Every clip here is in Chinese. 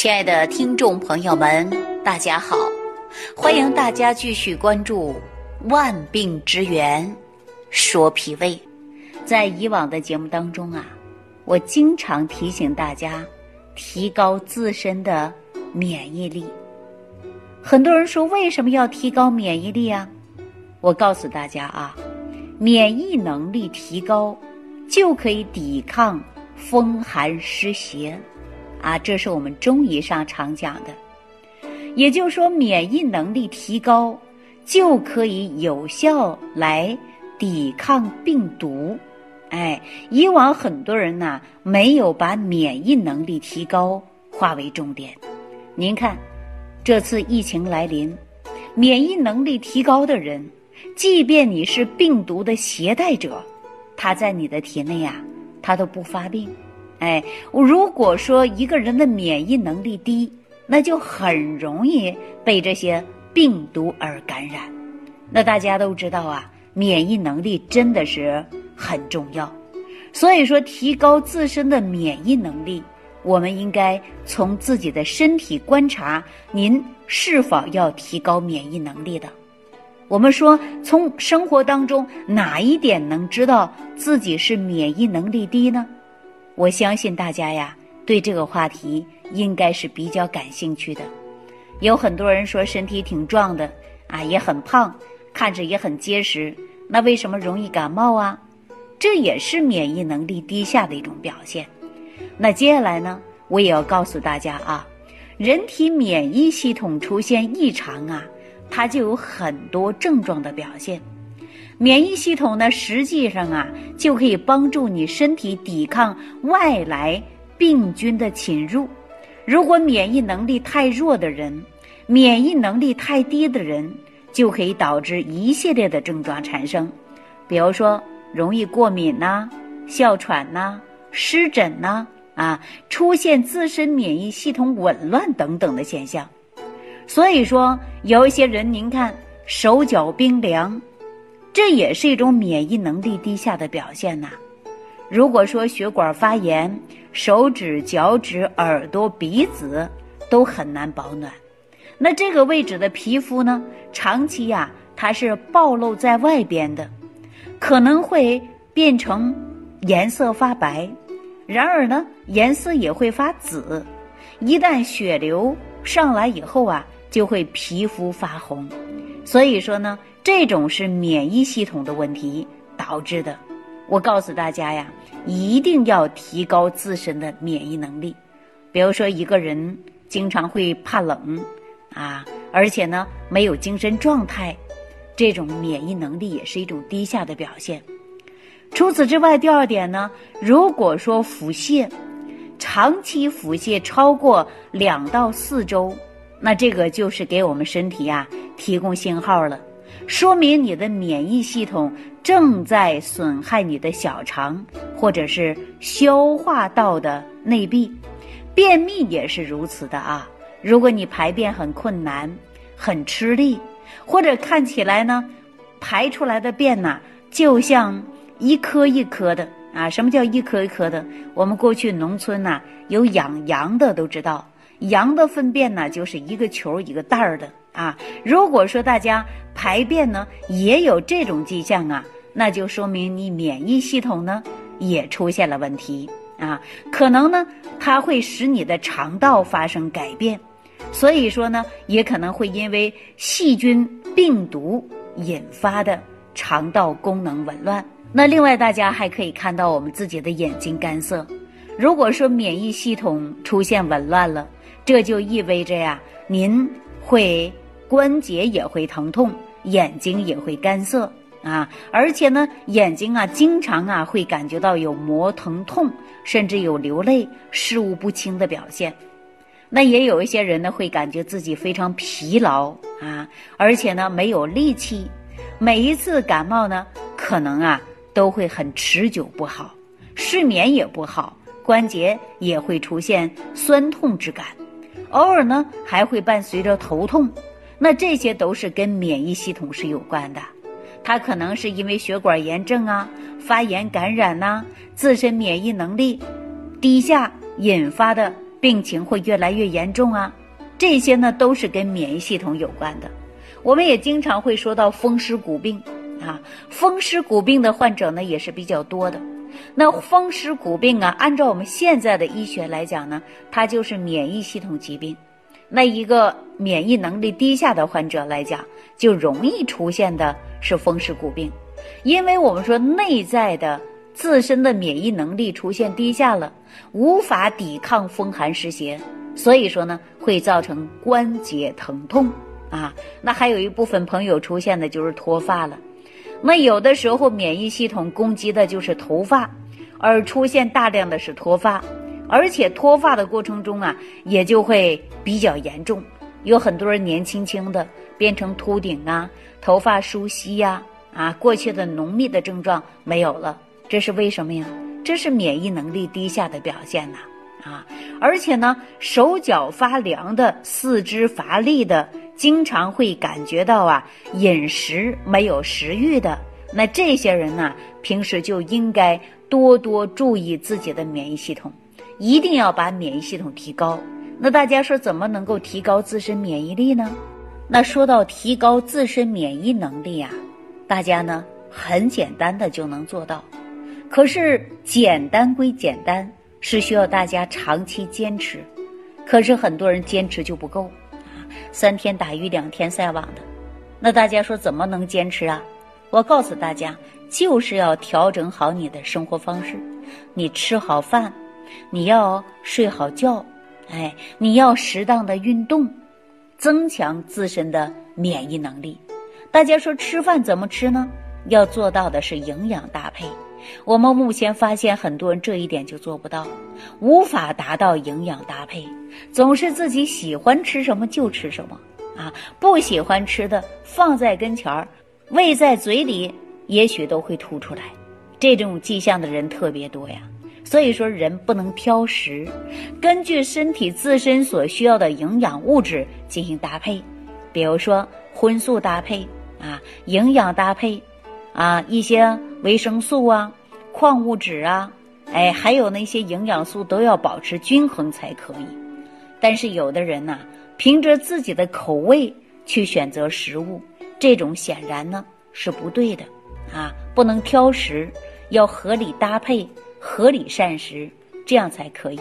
亲爱的听众朋友们，大家好！欢迎大家继续关注《万病之源说脾胃》。在以往的节目当中啊，我经常提醒大家提高自身的免疫力。很多人说，为什么要提高免疫力啊？我告诉大家啊，免疫能力提高，就可以抵抗风寒湿邪。啊，这是我们中医上常讲的，也就是说，免疫能力提高就可以有效来抵抗病毒。哎，以往很多人呢没有把免疫能力提高化为重点。您看，这次疫情来临，免疫能力提高的人，即便你是病毒的携带者，他在你的体内啊，他都不发病。哎，如果说一个人的免疫能力低，那就很容易被这些病毒而感染。那大家都知道啊，免疫能力真的是很重要。所以说，提高自身的免疫能力，我们应该从自己的身体观察，您是否要提高免疫能力的。我们说，从生活当中哪一点能知道自己是免疫能力低呢？我相信大家呀，对这个话题应该是比较感兴趣的。有很多人说身体挺壮的啊，也很胖，看着也很结实，那为什么容易感冒啊？这也是免疫能力低下的一种表现。那接下来呢，我也要告诉大家啊，人体免疫系统出现异常啊，它就有很多症状的表现。免疫系统呢，实际上啊，就可以帮助你身体抵抗外来病菌的侵入。如果免疫能力太弱的人，免疫能力太低的人，就可以导致一系列的症状产生，比如说容易过敏呐、哮喘呐、湿疹呐，啊，出现自身免疫系统紊乱等等的现象。所以说，有一些人，您看手脚冰凉。这也是一种免疫能力低下的表现呐。如果说血管发炎，手指、脚趾、耳朵、鼻子都很难保暖，那这个位置的皮肤呢，长期呀，它是暴露在外边的，可能会变成颜色发白，然而呢，颜色也会发紫。一旦血流上来以后啊，就会皮肤发红。所以说呢。这种是免疫系统的问题导致的。我告诉大家呀，一定要提高自身的免疫能力。比如说，一个人经常会怕冷，啊，而且呢没有精神状态，这种免疫能力也是一种低下的表现。除此之外，第二点呢，如果说腹泻，长期腹泻超过两到四周，那这个就是给我们身体呀提供信号了。说明你的免疫系统正在损害你的小肠或者是消化道的内壁，便秘也是如此的啊。如果你排便很困难、很吃力，或者看起来呢，排出来的便呐就像一颗一颗的啊。什么叫一颗一颗的？我们过去农村呐有养羊的都知道，羊的粪便呢就是一个球一个袋儿的。啊，如果说大家排便呢也有这种迹象啊，那就说明你免疫系统呢也出现了问题啊，可能呢它会使你的肠道发生改变，所以说呢也可能会因为细菌、病毒引发的肠道功能紊乱。那另外大家还可以看到我们自己的眼睛干涩，如果说免疫系统出现紊乱了，这就意味着呀您会。关节也会疼痛，眼睛也会干涩啊，而且呢，眼睛啊经常啊会感觉到有磨疼痛，甚至有流泪、视物不清的表现。那也有一些人呢会感觉自己非常疲劳啊，而且呢没有力气，每一次感冒呢可能啊都会很持久不好，睡眠也不好，关节也会出现酸痛之感，偶尔呢还会伴随着头痛。那这些都是跟免疫系统是有关的，它可能是因为血管炎症啊、发炎感染呐、自身免疫能力低下引发的病情会越来越严重啊。这些呢都是跟免疫系统有关的。我们也经常会说到风湿骨病啊，风湿骨病的患者呢也是比较多的。那风湿骨病啊，按照我们现在的医学来讲呢，它就是免疫系统疾病。那一个免疫能力低下的患者来讲，就容易出现的是风湿骨病，因为我们说内在的自身的免疫能力出现低下了，无法抵抗风寒湿邪，所以说呢，会造成关节疼痛啊。那还有一部分朋友出现的就是脱发了。那有的时候免疫系统攻击的就是头发，而出现大量的是脱发，而且脱发的过程中啊，也就会比较严重。有很多人年轻轻的变成秃顶啊，头发疏稀呀，啊，过去的浓密的症状没有了，这是为什么呀？这是免疫能力低下的表现呐，啊，而且呢，手脚发凉的，四肢乏力的。经常会感觉到啊，饮食没有食欲的，那这些人呢，平时就应该多多注意自己的免疫系统，一定要把免疫系统提高。那大家说怎么能够提高自身免疫力呢？那说到提高自身免疫能力呀，大家呢很简单的就能做到，可是简单归简单，是需要大家长期坚持，可是很多人坚持就不够。三天打鱼两天晒网的，那大家说怎么能坚持啊？我告诉大家，就是要调整好你的生活方式，你吃好饭，你要睡好觉，哎，你要适当的运动，增强自身的免疫能力。大家说吃饭怎么吃呢？要做到的是营养搭配。我们目前发现很多人这一点就做不到，无法达到营养搭配，总是自己喜欢吃什么就吃什么，啊，不喜欢吃的放在跟前儿，喂在嘴里，也许都会吐出来，这种迹象的人特别多呀。所以说，人不能挑食，根据身体自身所需要的营养物质进行搭配，比如说荤素搭配啊，营养搭配。啊，一些维生素啊、矿物质啊，哎，还有那些营养素都要保持均衡才可以。但是有的人呐，凭着自己的口味去选择食物，这种显然呢是不对的啊！不能挑食，要合理搭配、合理膳食，这样才可以。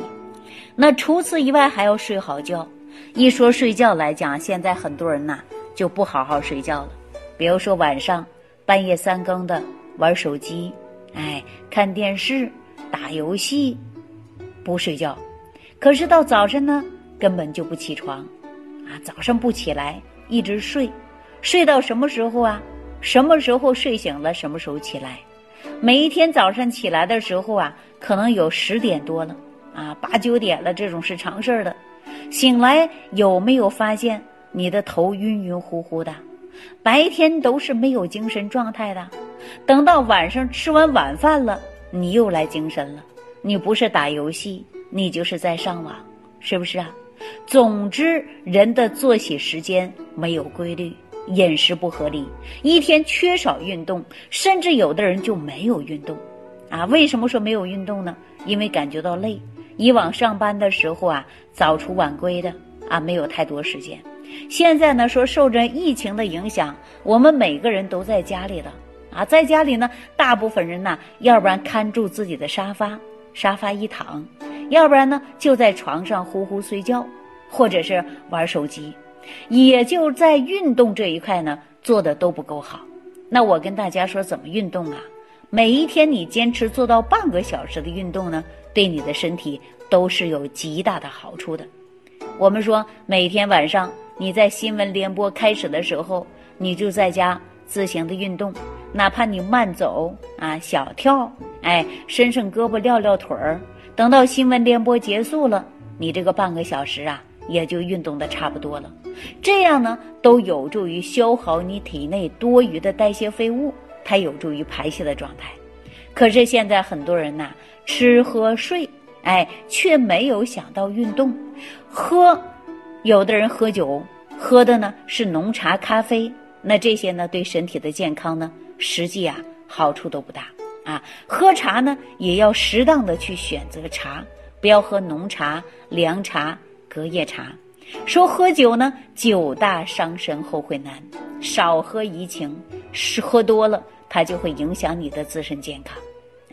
那除此以外，还要睡好觉。一说睡觉来讲，现在很多人呐就不好好睡觉了，比如说晚上。半夜三更的玩手机，哎，看电视、打游戏，不睡觉。可是到早晨呢，根本就不起床，啊，早上不起来，一直睡，睡到什么时候啊？什么时候睡醒了，什么时候起来？每一天早上起来的时候啊，可能有十点多了，啊，八九点了，这种是常事儿的。醒来有没有发现你的头晕晕乎乎的？白天都是没有精神状态的，等到晚上吃完晚饭了，你又来精神了。你不是打游戏，你就是在上网，是不是啊？总之，人的作息时间没有规律，饮食不合理，一天缺少运动，甚至有的人就没有运动，啊？为什么说没有运动呢？因为感觉到累。以往上班的时候啊，早出晚归的啊，没有太多时间。现在呢，说受着疫情的影响，我们每个人都在家里了啊，在家里呢，大部分人呢，要不然看住自己的沙发，沙发一躺，要不然呢，就在床上呼呼睡觉，或者是玩手机，也就在运动这一块呢，做的都不够好。那我跟大家说，怎么运动啊？每一天你坚持做到半个小时的运动呢，对你的身体都是有极大的好处的。我们说每天晚上。你在新闻联播开始的时候，你就在家自行的运动，哪怕你慢走啊、小跳，哎，伸伸胳膊、撂撂腿儿。等到新闻联播结束了，你这个半个小时啊，也就运动的差不多了。这样呢，都有助于消耗你体内多余的代谢废物，它有助于排泄的状态。可是现在很多人呐，吃喝睡，哎，却没有想到运动，喝。有的人喝酒，喝的呢是浓茶、咖啡，那这些呢对身体的健康呢，实际啊好处都不大啊。喝茶呢也要适当的去选择茶，不要喝浓茶、凉茶、隔夜茶。说喝酒呢，酒大伤身，后悔难。少喝怡情，是喝多了，它就会影响你的自身健康，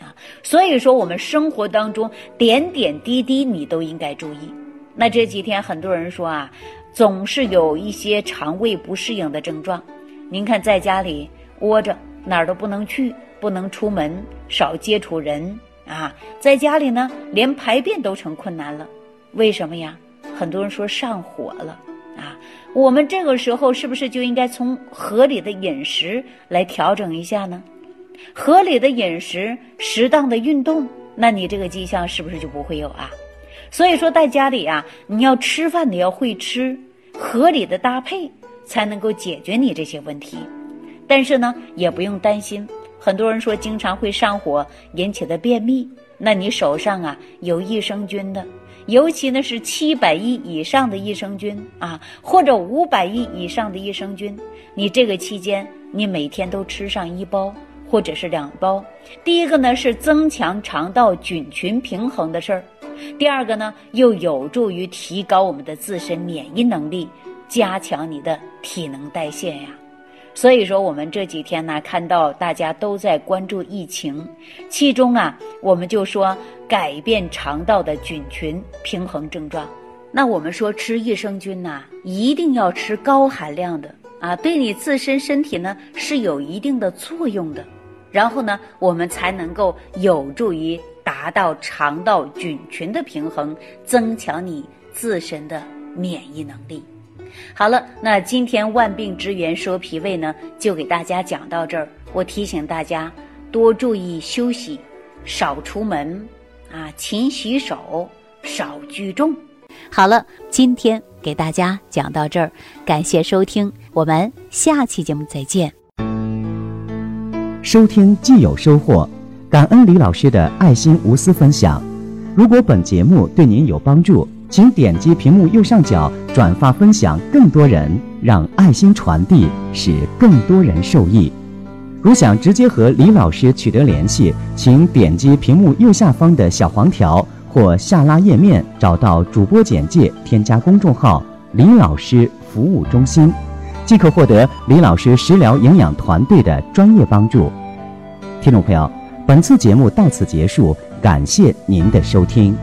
啊。所以说，我们生活当中点点滴滴，你都应该注意。那这几天很多人说啊，总是有一些肠胃不适应的症状。您看，在家里窝着，哪儿都不能去，不能出门，少接触人啊。在家里呢，连排便都成困难了。为什么呀？很多人说上火了啊，我们这个时候是不是就应该从合理的饮食来调整一下呢？合理的饮食，适当的运动，那你这个迹象是不是就不会有啊？所以说，在家里啊，你要吃饭你要会吃，合理的搭配才能够解决你这些问题。但是呢，也不用担心，很多人说经常会上火引起的便秘，那你手上啊有益生菌的。尤其呢是七百亿以上的益生菌啊，或者五百亿以上的益生菌，你这个期间你每天都吃上一包或者是两包。第一个呢是增强肠道菌群平衡的事儿，第二个呢又有助于提高我们的自身免疫能力，加强你的体能代谢呀。所以说，我们这几天呢，看到大家都在关注疫情，其中啊，我们就说改变肠道的菌群平衡症状。那我们说吃益生菌呐，一定要吃高含量的啊，对你自身身体呢是有一定的作用的。然后呢，我们才能够有助于达到肠道菌群的平衡，增强你自身的免疫能力。好了，那今天万病之源说脾胃呢，就给大家讲到这儿。我提醒大家多注意休息，少出门，啊，勤洗手，少聚众。好了，今天给大家讲到这儿，感谢收听，我们下期节目再见。收听既有收获，感恩李老师的爱心无私分享。如果本节目对您有帮助，请点击屏幕右上角转发分享，更多人让爱心传递，使更多人受益。如想直接和李老师取得联系，请点击屏幕右下方的小黄条或下拉页面，找到主播简介，添加公众号“李老师服务中心”，即可获得李老师食疗营养团队的专业帮助。听众朋友，本次节目到此结束，感谢您的收听。